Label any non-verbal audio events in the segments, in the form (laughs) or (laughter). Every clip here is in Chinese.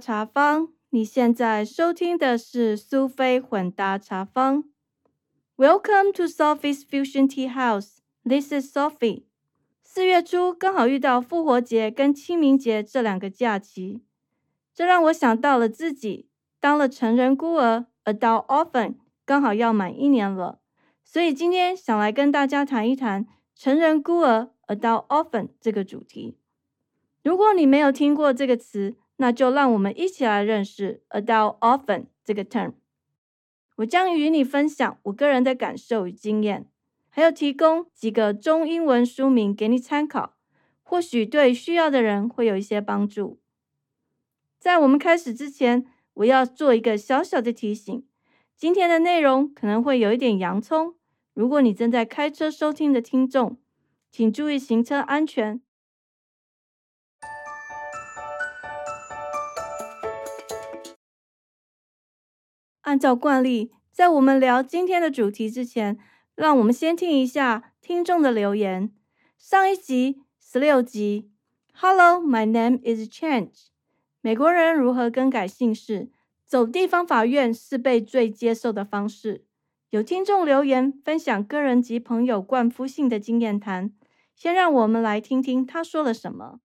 茶坊。你现在收听的是苏菲混搭茶坊。Welcome to Sophie's Fusion Tea House. This is Sophie. 四月初刚好遇到复活节跟清明节这两个假期，这让我想到了自己当了成人孤儿 （adult orphan），刚好要满一年了，所以今天想来跟大家谈一谈成人孤儿 （adult orphan） 这个主题。如果你没有听过这个词，那就让我们一起来认识 adult often 这个 term。我将与你分享我个人的感受与经验，还有提供几个中英文书名给你参考，或许对需要的人会有一些帮助。在我们开始之前，我要做一个小小的提醒：今天的内容可能会有一点洋葱。如果你正在开车收听的听众，请注意行车安全。按照惯例，在我们聊今天的主题之前，让我们先听一下听众的留言。上一集十六集，Hello, my name is Change。美国人如何更改姓氏？走地方法院是被最接受的方式。有听众留言分享个人及朋友冠夫姓的经验谈。先让我们来听听他说了什么。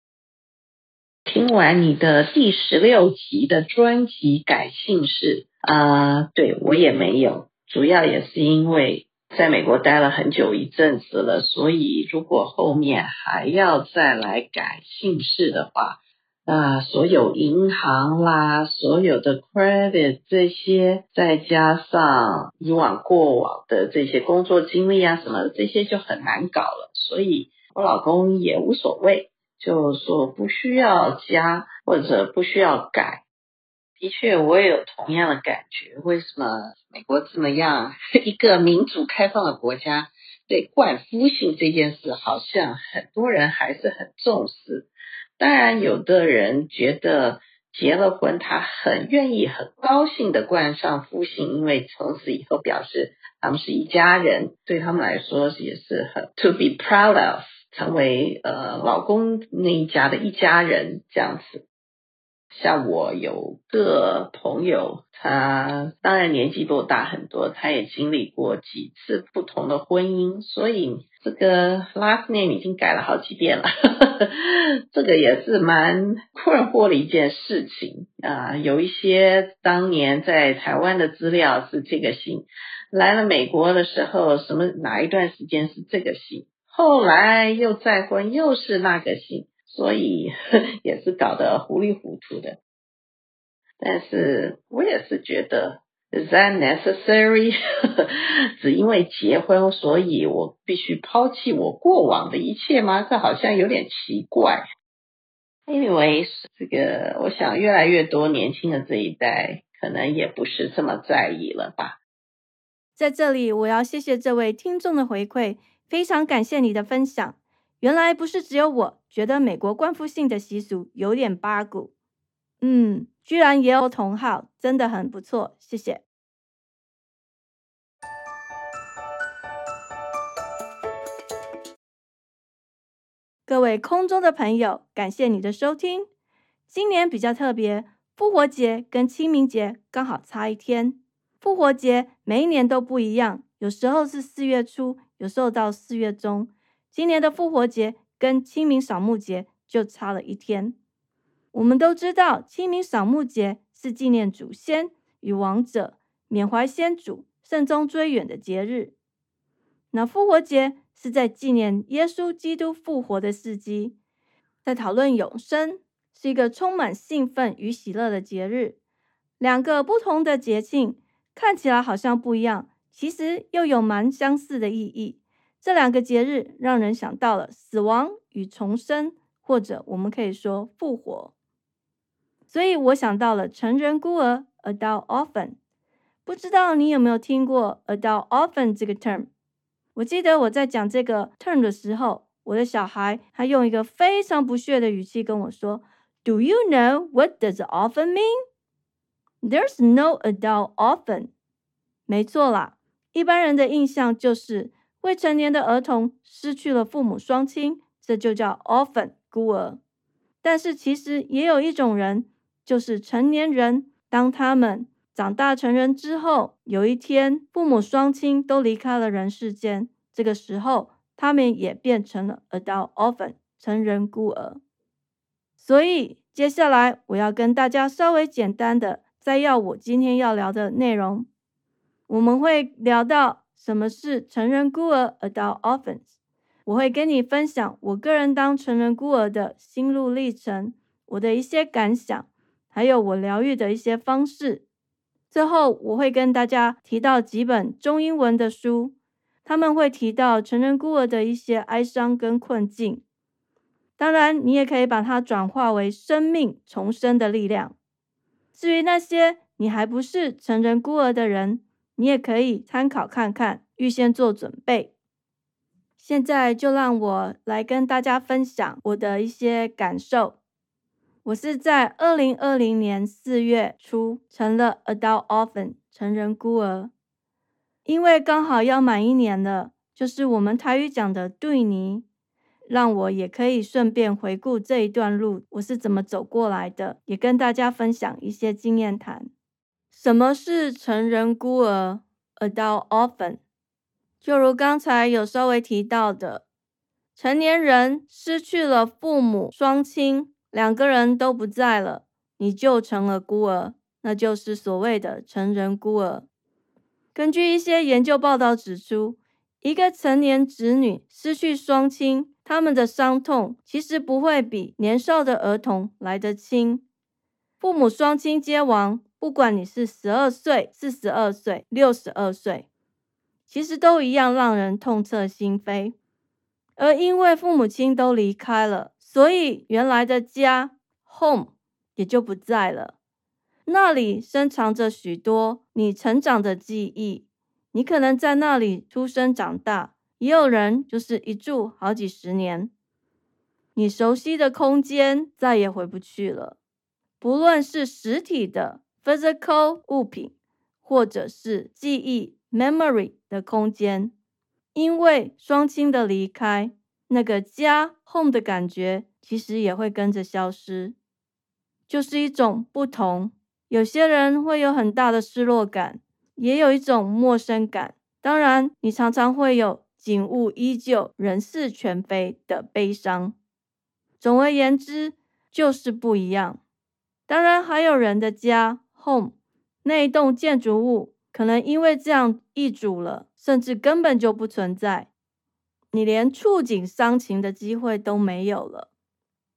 听完你的第十六集的专辑改姓氏。啊，对我也没有，主要也是因为在美国待了很久一阵子了，所以如果后面还要再来改姓氏的话，啊，所有银行啦，所有的 credit 这些，再加上以往过往的这些工作经历啊什么的，这些就很难搞了，所以我老公也无所谓，就说不需要加或者不需要改。的确，我也有同样的感觉。为什么美国这么样一个民主开放的国家，对冠夫姓这件事，好像很多人还是很重视。当然，有的人觉得结了婚，他很愿意、很高兴的冠上夫姓，因为从此以后表示他们是一家人，对他们来说也是很 to be proud of，成为呃老公那一家的一家人这样子。像我有个朋友，他当然年纪比我大很多，他也经历过几次不同的婚姻，所以这个 last name 已经改了好几遍了，(laughs) 这个也是蛮困惑的一件事情啊。有一些当年在台湾的资料是这个姓，来了美国的时候，什么哪一段时间是这个姓，后来又再婚又是那个姓。所以 (laughs) 也是搞得糊里糊涂的，但是我也是觉得，is that necessary？(laughs) 只因为结婚，所以我必须抛弃我过往的一切吗？这好像有点奇怪。Anyway，这个我想越来越多年轻的这一代，可能也不是这么在意了吧。在这里，我要谢谢这位听众的回馈，非常感谢你的分享。原来不是只有我觉得美国冠夫性的习俗有点八股，嗯，居然也有同好，真的很不错，谢谢。各位空中的朋友，感谢你的收听。今年比较特别，复活节跟清明节刚好差一天。复活节每一年都不一样，有时候是四月初，有时候到四月中。今年的复活节跟清明扫墓节就差了一天。我们都知道，清明扫墓节是纪念祖先与亡者、缅怀先祖、慎终追远的节日。那复活节是在纪念耶稣基督复活的事迹，在讨论永生，是一个充满兴奋与喜乐的节日。两个不同的节庆看起来好像不一样，其实又有蛮相似的意义。这两个节日让人想到了死亡与重生，或者我们可以说复活。所以我想到了成人孤儿 （adult orphan）。不知道你有没有听过 “adult orphan” 这个 term？我记得我在讲这个 term 的时候，我的小孩还用一个非常不屑的语气跟我说：“Do you know what does orphan mean? There's no adult orphan。”没错啦，一般人的印象就是。未成年的儿童失去了父母双亲，这就叫 orphan 孤儿。但是其实也有一种人，就是成年人，当他们长大成人之后，有一天父母双亲都离开了人世间，这个时候他们也变成了 adult orphan 成人孤儿。所以接下来我要跟大家稍微简单的摘要我今天要聊的内容。我们会聊到什么是成人孤儿 adult orphans，我会跟你分享我个人当成人孤儿的心路历程，我的一些感想，还有我疗愈的一些方式。最后我会跟大家提到几本中英文的书，他们会提到成人孤儿的一些哀伤跟困境。当然，你也可以把它转化为生命重生的力量。至于那些你还不是成人孤儿的人，你也可以参考看看，预先做准备。现在就让我来跟大家分享我的一些感受。我是在二零二零年四月初成了 adult orphan 成人孤儿，因为刚好要满一年了，就是我们台语讲的对尼。让我也可以顺便回顾这一段路我是怎么走过来的，也跟大家分享一些经验谈。什么是成人孤儿 （adult orphan）？就如刚才有稍微提到的，成年人失去了父母双亲，两个人都不在了，你就成了孤儿，那就是所谓的成人孤儿。根据一些研究报道指出，一个成年子女失去双亲。他们的伤痛其实不会比年少的儿童来得轻。父母双亲皆亡，不管你是十二岁、四十二岁、六十二岁，其实都一样让人痛彻心扉。而因为父母亲都离开了，所以原来的家 （home） 也就不在了。那里深藏着许多你成长的记忆，你可能在那里出生长大。也有人就是一住好几十年，你熟悉的空间再也回不去了。不论是实体的 physical 物品，或者是记忆 memory 的空间，因为双亲的离开，那个家 home 的感觉其实也会跟着消失，就是一种不同。有些人会有很大的失落感，也有一种陌生感。当然，你常常会有。景物依旧，人事全非的悲伤。总而言之，就是不一样。当然，还有人的家 （home） 那一栋建筑物，可能因为这样易主了，甚至根本就不存在，你连触景伤情的机会都没有了。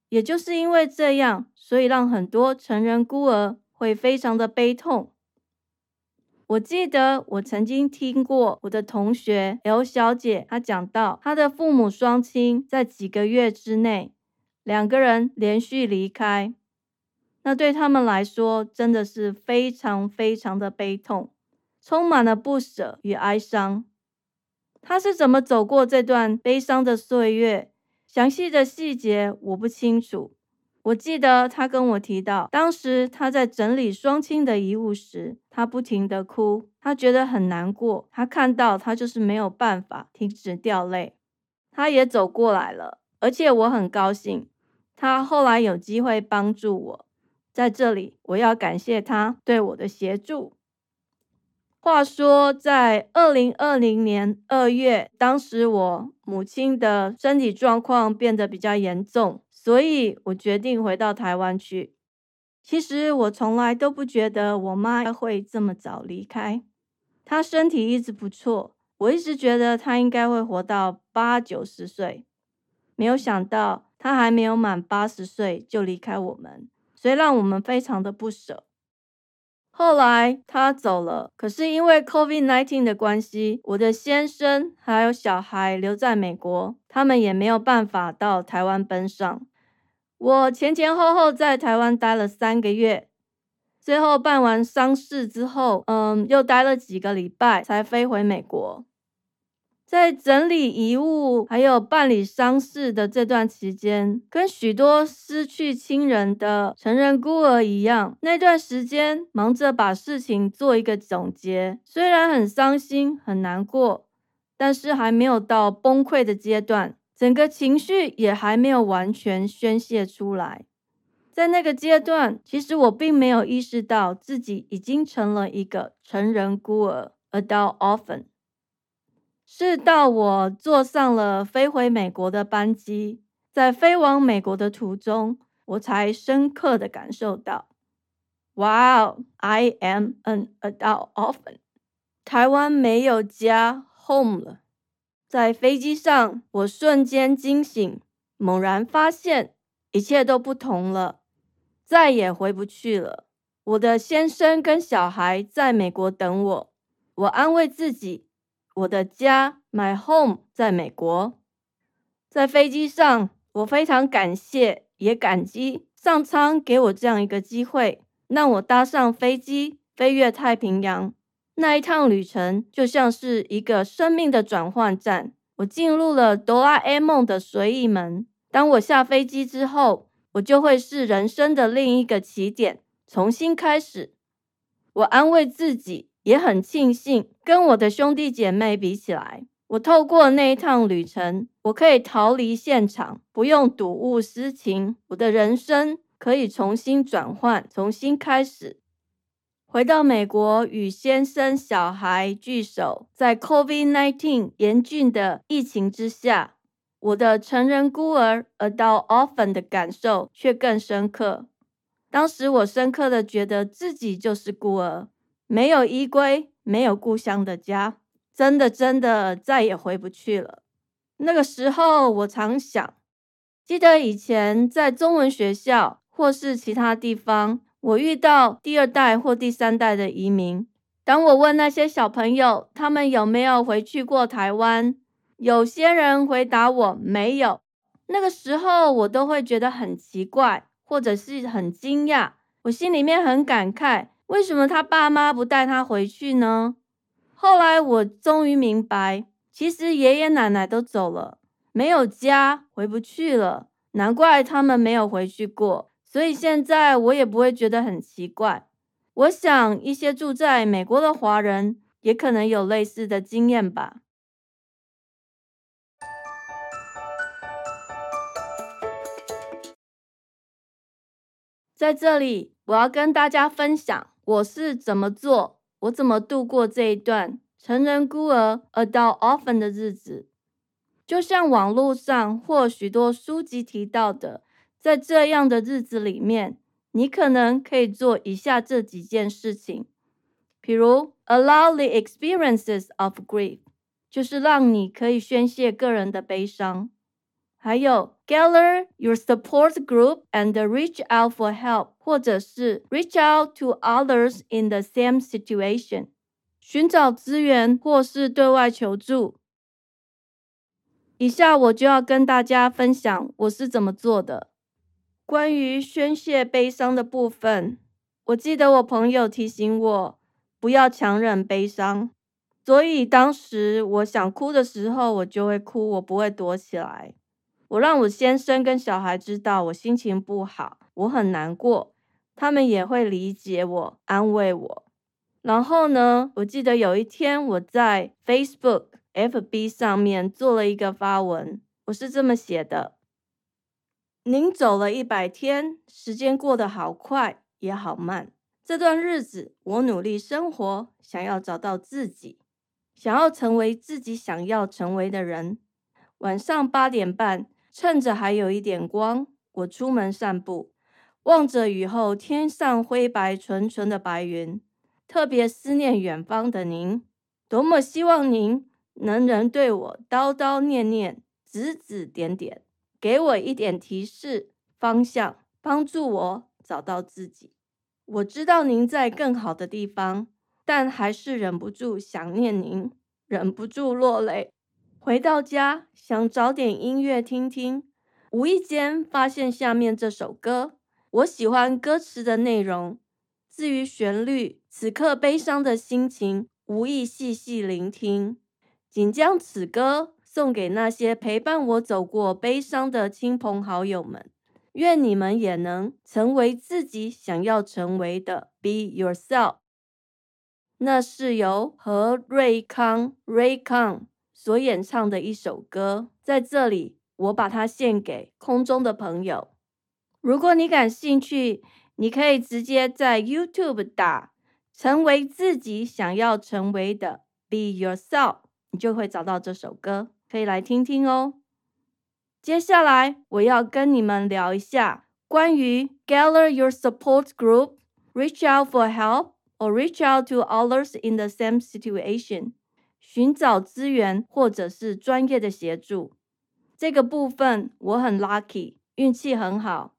也就是因为这样，所以让很多成人孤儿会非常的悲痛。我记得我曾经听过我的同学 L 小姐，她讲到她的父母双亲在几个月之内，两个人连续离开，那对他们来说真的是非常非常的悲痛，充满了不舍与哀伤。他是怎么走过这段悲伤的岁月？详细的细节我不清楚。我记得他跟我提到，当时他在整理双亲的遗物时，他不停的哭，他觉得很难过。他看到他就是没有办法停止掉泪。他也走过来了，而且我很高兴，他后来有机会帮助我。在这里，我要感谢他对我的协助。话说，在二零二零年二月，当时我母亲的身体状况变得比较严重。所以我决定回到台湾去。其实我从来都不觉得我妈会这么早离开。她身体一直不错，我一直觉得她应该会活到八九十岁。没有想到她还没有满八十岁就离开我们，所以让我们非常的不舍。后来他走了，可是因为 COVID-19 的关系，我的先生还有小孩留在美国，他们也没有办法到台湾奔丧。我前前后后在台湾待了三个月，最后办完丧事之后，嗯，又待了几个礼拜才飞回美国。在整理遗物还有办理丧事的这段期间，跟许多失去亲人的成人孤儿一样，那段时间忙着把事情做一个总结，虽然很伤心很难过，但是还没有到崩溃的阶段。整个情绪也还没有完全宣泄出来，在那个阶段，其实我并没有意识到自己已经成了一个成人孤儿 （adult orphan）。是到我坐上了飞回美国的班机，在飞往美国的途中，我才深刻的感受到：Wow, I am an adult often。台湾没有家 （home） 了。在飞机上，我瞬间惊醒，猛然发现一切都不同了，再也回不去了。我的先生跟小孩在美国等我，我安慰自己。我的家，my home，在美国。在飞机上，我非常感谢，也感激上苍给我这样一个机会，让我搭上飞机飞越太平洋。那一趟旅程就像是一个生命的转换站，我进入了哆啦 A 梦的随意门。当我下飞机之后，我就会是人生的另一个起点，重新开始。我安慰自己。也很庆幸，跟我的兄弟姐妹比起来，我透过那一趟旅程，我可以逃离现场，不用睹物思情，我的人生可以重新转换，重新开始。回到美国，与先生、小孩聚首，在 COVID-19 严峻的疫情之下，我的成人孤儿 （adult orphan） 的感受却更深刻。当时我深刻的觉得自己就是孤儿。没有依归，没有故乡的家，真的真的再也回不去了。那个时候，我常想，记得以前在中文学校或是其他地方，我遇到第二代或第三代的移民。当我问那些小朋友，他们有没有回去过台湾，有些人回答我没有。那个时候，我都会觉得很奇怪，或者是很惊讶，我心里面很感慨。为什么他爸妈不带他回去呢？后来我终于明白，其实爷爷奶奶都走了，没有家，回不去了。难怪他们没有回去过，所以现在我也不会觉得很奇怪。我想一些住在美国的华人也可能有类似的经验吧。在这里，我要跟大家分享。我是怎么做？我怎么度过这一段成人孤儿 （adult orphan） 的日子？就像网络上或许多书籍提到的，在这样的日子里面，你可能可以做以下这几件事情：，比如 allow the experiences of grief，就是让你可以宣泄个人的悲伤。还有，gather your support group and reach out for help，或者是 reach out to others in the same situation，寻找资源或是对外求助。以下我就要跟大家分享我是怎么做的。关于宣泄悲伤的部分，我记得我朋友提醒我不要强忍悲伤，所以当时我想哭的时候，我就会哭，我不会躲起来。我让我先生跟小孩知道我心情不好，我很难过，他们也会理解我，安慰我。然后呢，我记得有一天我在 Facebook、FB 上面做了一个发文，我是这么写的：您走了一百天，时间过得好快也好慢。这段日子我努力生活，想要找到自己，想要成为自己想要成为的人。晚上八点半。趁着还有一点光，我出门散步，望着雨后天上灰白纯纯的白云，特别思念远方的您。多么希望您能人对我叨叨念念、指指点点，给我一点提示方向，帮助我找到自己。我知道您在更好的地方，但还是忍不住想念您，忍不住落泪。回到家，想找点音乐听听，无意间发现下面这首歌。我喜欢歌词的内容，至于旋律，此刻悲伤的心情，无意细细聆听，仅将此歌送给那些陪伴我走过悲伤的亲朋好友们。愿你们也能成为自己想要成为的，Be yourself。那是由何瑞康 （Ray Kang）。所演唱的一首歌，在这里，我把它献给空中的朋友。如果你感兴趣，你可以直接在 YouTube 打“成为自己想要成为的 ”，Be Yourself，你就会找到这首歌，可以来听听哦。接下来我要跟你们聊一下关于 Gather Your Support Group、Reach Out for Help or Reach Out to others in the same situation，寻找资源或者是专业的协助。这个部分我很 lucky，运气很好。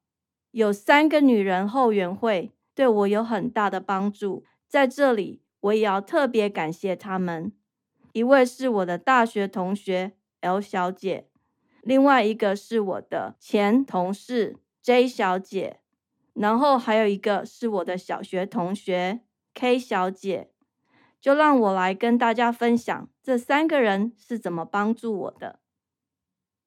有三个女人后援会对我有很大的帮助，在这里我也要特别感谢他们。一位是我的大学同学 L 小姐，另外一个是我的前同事 J 小姐，然后还有一个是我的小学同学 K 小姐。就让我来跟大家分享这三个人是怎么帮助我的。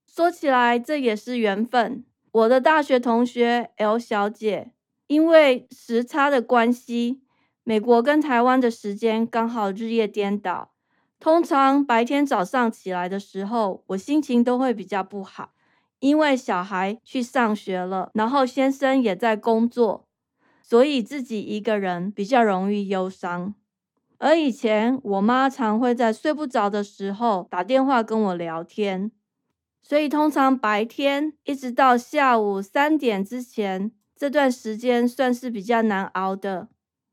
说起来，这也是缘分。我的大学同学 L 小姐，因为时差的关系，美国跟台湾的时间刚好日夜颠倒。通常白天早上起来的时候，我心情都会比较不好，因为小孩去上学了，然后先生也在工作，所以自己一个人比较容易忧伤。而以前我妈常会在睡不着的时候打电话跟我聊天。所以通常白天一直到下午三点之前这段时间算是比较难熬的。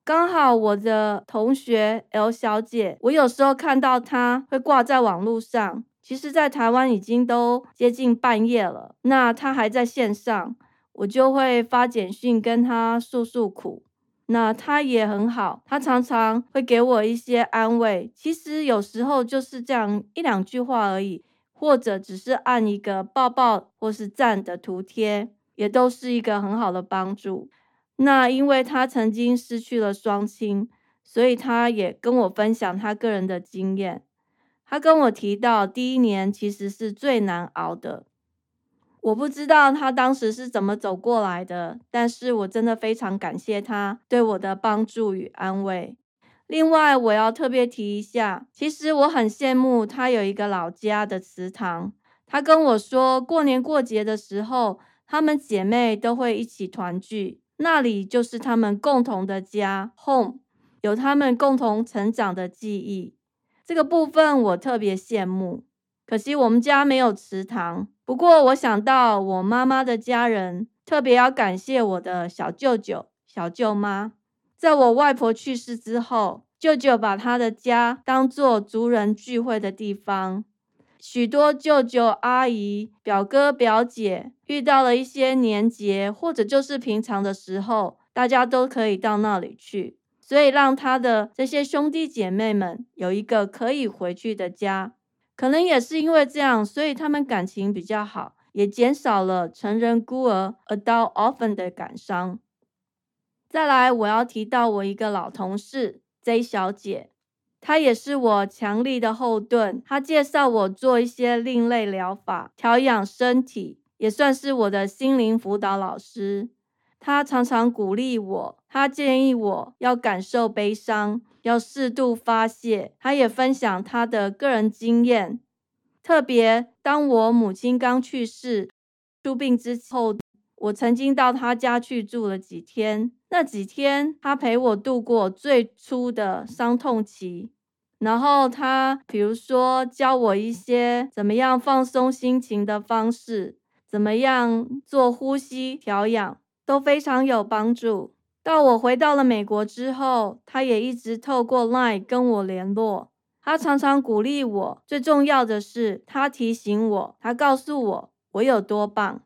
刚好我的同学 L 小姐，我有时候看到她会挂在网络上，其实，在台湾已经都接近半夜了，那她还在线上，我就会发简讯跟她诉诉苦。那她也很好，她常常会给我一些安慰。其实有时候就是这样一两句话而已。或者只是按一个抱抱或是赞的图贴，也都是一个很好的帮助。那因为他曾经失去了双亲，所以他也跟我分享他个人的经验。他跟我提到，第一年其实是最难熬的。我不知道他当时是怎么走过来的，但是我真的非常感谢他对我的帮助与安慰。另外，我要特别提一下，其实我很羡慕他有一个老家的祠堂。他跟我说，过年过节的时候，她们姐妹都会一起团聚，那里就是他们共同的家，home，有他们共同成长的记忆。这个部分我特别羡慕。可惜我们家没有祠堂。不过我想到我妈妈的家人，特别要感谢我的小舅舅、小舅妈。在我外婆去世之后，舅舅把他的家当做族人聚会的地方。许多舅舅、阿姨、表哥、表姐遇到了一些年节，或者就是平常的时候，大家都可以到那里去，所以让他的这些兄弟姐妹们有一个可以回去的家。可能也是因为这样，所以他们感情比较好，也减少了成人孤儿 （adult orphan） 的感伤。再来，我要提到我一个老同事 J 小姐，她也是我强力的后盾。她介绍我做一些另类疗法，调养身体，也算是我的心灵辅导老师。她常常鼓励我，她建议我要感受悲伤，要适度发泄。她也分享她的个人经验，特别当我母亲刚去世、出殡之后。我曾经到他家去住了几天，那几天他陪我度过最初的伤痛期，然后他比如说教我一些怎么样放松心情的方式，怎么样做呼吸调养，都非常有帮助。到我回到了美国之后，他也一直透过 Line 跟我联络，他常常鼓励我，最重要的是他提醒我，他告诉我我有多棒。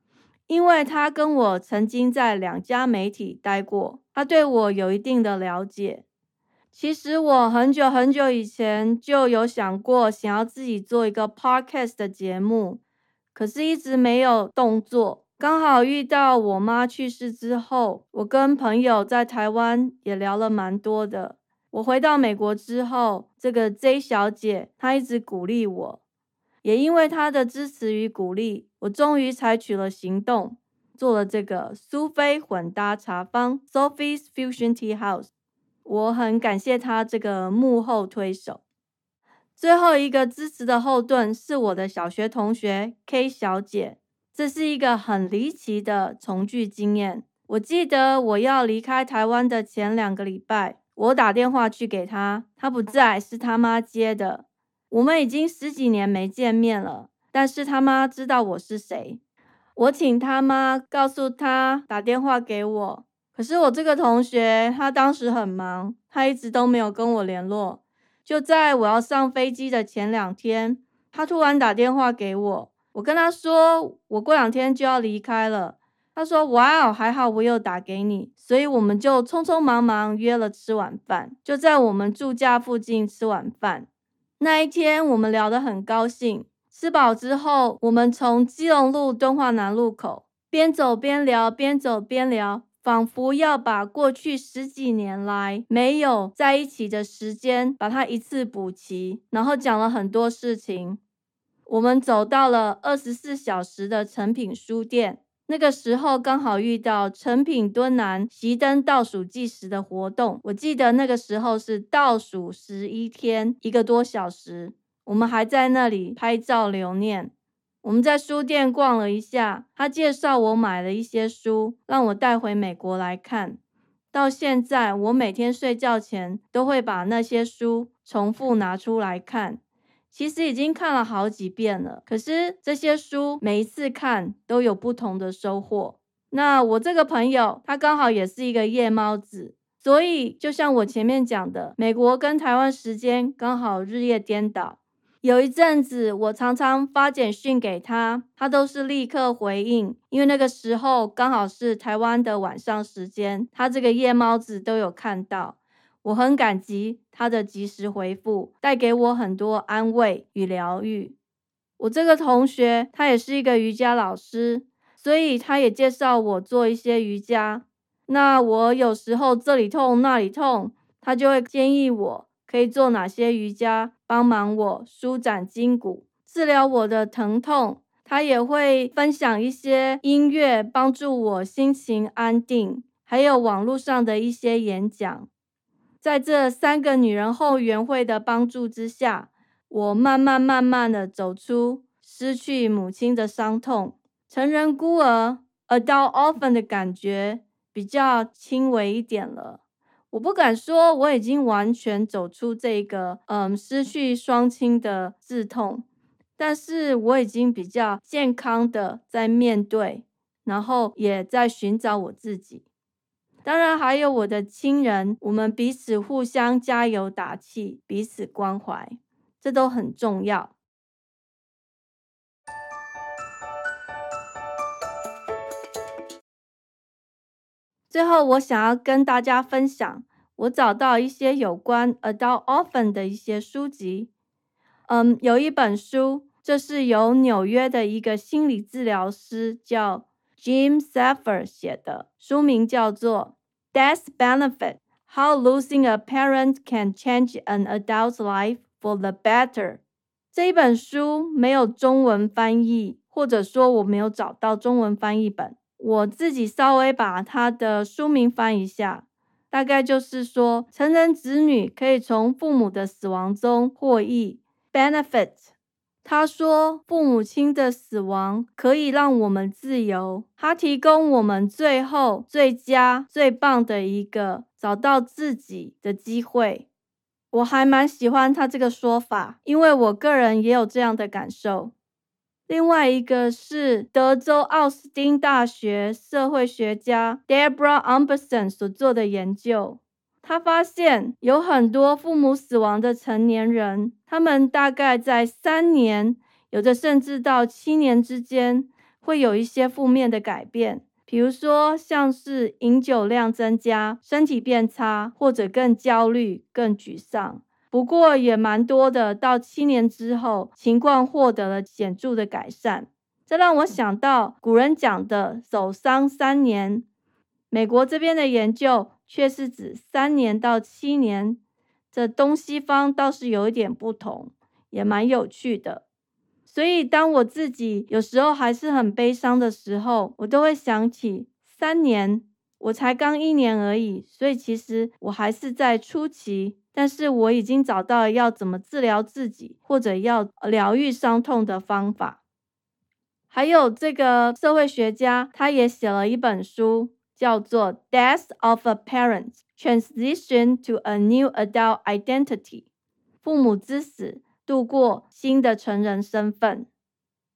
因为他跟我曾经在两家媒体待过，他对我有一定的了解。其实我很久很久以前就有想过，想要自己做一个 podcast 的节目，可是一直没有动作。刚好遇到我妈去世之后，我跟朋友在台湾也聊了蛮多的。我回到美国之后，这个 J 小姐她一直鼓励我。也因为他的支持与鼓励，我终于采取了行动，做了这个苏菲混搭茶坊 （Sophie's Fusion Tea House）。我很感谢他这个幕后推手。最后一个支持的后盾是我的小学同学 K 小姐，这是一个很离奇的重聚经验。我记得我要离开台湾的前两个礼拜，我打电话去给他，他不在，是他妈接的。我们已经十几年没见面了，但是他妈知道我是谁。我请他妈告诉他打电话给我，可是我这个同学他当时很忙，他一直都没有跟我联络。就在我要上飞机的前两天，他突然打电话给我，我跟他说我过两天就要离开了。他说：“哇哦，还好我有打给你。”所以我们就匆匆忙忙约了吃晚饭，就在我们住家附近吃晚饭。那一天我们聊得很高兴。吃饱之后，我们从基隆路敦化南路口边走边聊，边走边聊，仿佛要把过去十几年来没有在一起的时间把它一次补齐，然后讲了很多事情。我们走到了二十四小时的成品书店，那个时候刚好遇到成品敦南熄灯倒数计时的活动，我记得那个时候是倒数十一天，一个多小时。我们还在那里拍照留念。我们在书店逛了一下，他介绍我买了一些书，让我带回美国来看。到现在，我每天睡觉前都会把那些书重复拿出来看。其实已经看了好几遍了，可是这些书每一次看都有不同的收获。那我这个朋友，他刚好也是一个夜猫子。所以就像我前面讲的，美国跟台湾时间刚好日夜颠倒。有一阵子，我常常发简讯给他，他都是立刻回应，因为那个时候刚好是台湾的晚上时间，他这个夜猫子都有看到。我很感激他的及时回复，带给我很多安慰与疗愈。我这个同学，他也是一个瑜伽老师，所以他也介绍我做一些瑜伽。那我有时候这里痛那里痛，他就会建议我。可以做哪些瑜伽帮忙我舒展筋骨、治疗我的疼痛？他也会分享一些音乐帮助我心情安定，还有网络上的一些演讲。在这三个女人后援会的帮助之下，我慢慢慢慢的走出失去母亲的伤痛，成人孤儿 （adult orphan） 的感觉比较轻微一点了。我不敢说我已经完全走出这个嗯失去双亲的刺痛，但是我已经比较健康的在面对，然后也在寻找我自己。当然还有我的亲人，我们彼此互相加油打气，彼此关怀，这都很重要。最后，我想要跟大家分享，我找到一些有关 adult orphan 的一些书籍。嗯，有一本书，这是由纽约的一个心理治疗师叫 Jim Saffer 写的，书名叫做《Death Benefit: How Losing a Parent Can Change an Adult's Life for the Better》。这一本书没有中文翻译，或者说我没有找到中文翻译本。我自己稍微把它的书名翻一下，大概就是说，成人子女可以从父母的死亡中获益。Benefit，他说，父母亲的死亡可以让我们自由，他提供我们最后最佳最棒的一个找到自己的机会。我还蛮喜欢他这个说法，因为我个人也有这样的感受。另外一个是德州奥斯汀大学社会学家 Debra Amberson 所做的研究，他发现有很多父母死亡的成年人，他们大概在三年，有的甚至到七年之间，会有一些负面的改变，比如说像是饮酒量增加、身体变差，或者更焦虑、更沮丧。不过也蛮多的，到七年之后，情况获得了显著的改善。这让我想到古人讲的“守丧三年”，美国这边的研究却是指三年到七年。这东西方倒是有一点不同，也蛮有趣的。所以当我自己有时候还是很悲伤的时候，我都会想起三年，我才刚一年而已，所以其实我还是在初期。但是我已经找到要怎么治疗自己，或者要疗愈伤痛的方法。还有这个社会学家，他也写了一本书，叫做《Death of a Parent: Transition to a New Adult Identity》，父母之死，度过新的成人身份。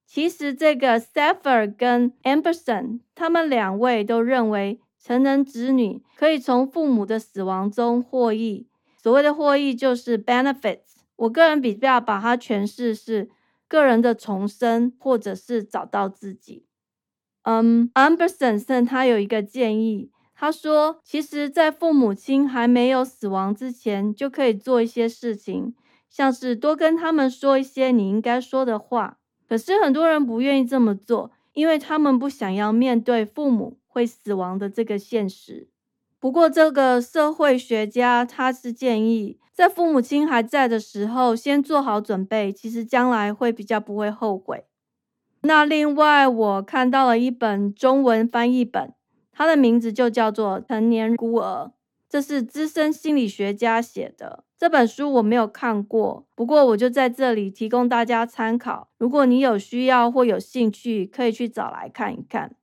其实，这个 Saffer 跟 Amberson 他们两位都认为，成人子女可以从父母的死亡中获益。所谓的获益就是 benefits。我个人比较把它诠释是。个人的重生，或者是找到自己。嗯，Amberson 他有一个建议，他说，其实，在父母亲还没有死亡之前，就可以做一些事情，像是多跟他们说一些你应该说的话。可是很多人不愿意这么做，因为他们不想要面对父母会死亡的这个现实。不过，这个社会学家他是建议。在父母亲还在的时候，先做好准备，其实将来会比较不会后悔。那另外，我看到了一本中文翻译本，它的名字就叫做《成年孤儿》，这是资深心理学家写的。这本书我没有看过，不过我就在这里提供大家参考。如果你有需要或有兴趣，可以去找来看一看。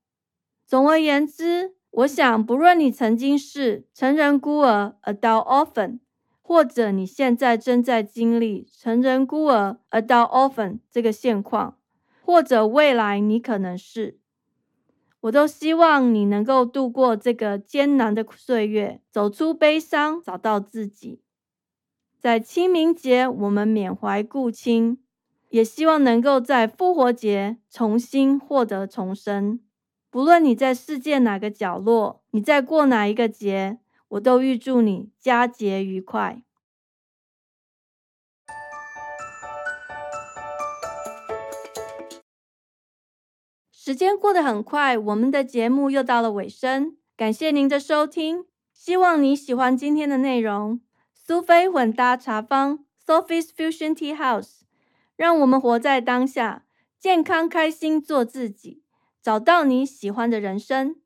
总而言之，我想，不论你曾经是成人孤儿 （adult orphan）。或者你现在正在经历成人孤儿 （adult orphan） 这个现况，或者未来你可能是，我都希望你能够度过这个艰难的岁月，走出悲伤，找到自己。在清明节，我们缅怀故亲，也希望能够在复活节重新获得重生。不论你在世界哪个角落，你在过哪一个节。我都预祝你佳节愉快。时间过得很快，我们的节目又到了尾声。感谢您的收听，希望你喜欢今天的内容。苏菲混搭茶坊 （Sophie's Fusion Tea House），让我们活在当下，健康开心做自己，找到你喜欢的人生。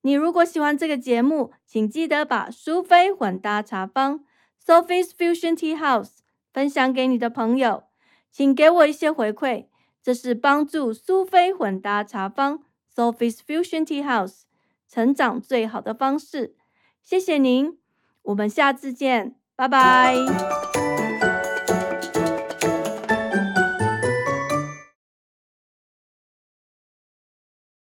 你如果喜欢这个节目，请记得把苏菲混搭茶坊 （Sophie's Fusion Tea House） 分享给你的朋友，请给我一些回馈，这是帮助苏菲混搭茶坊 （Sophie's Fusion Tea House） 成长最好的方式。谢谢您，我们下次见，拜拜。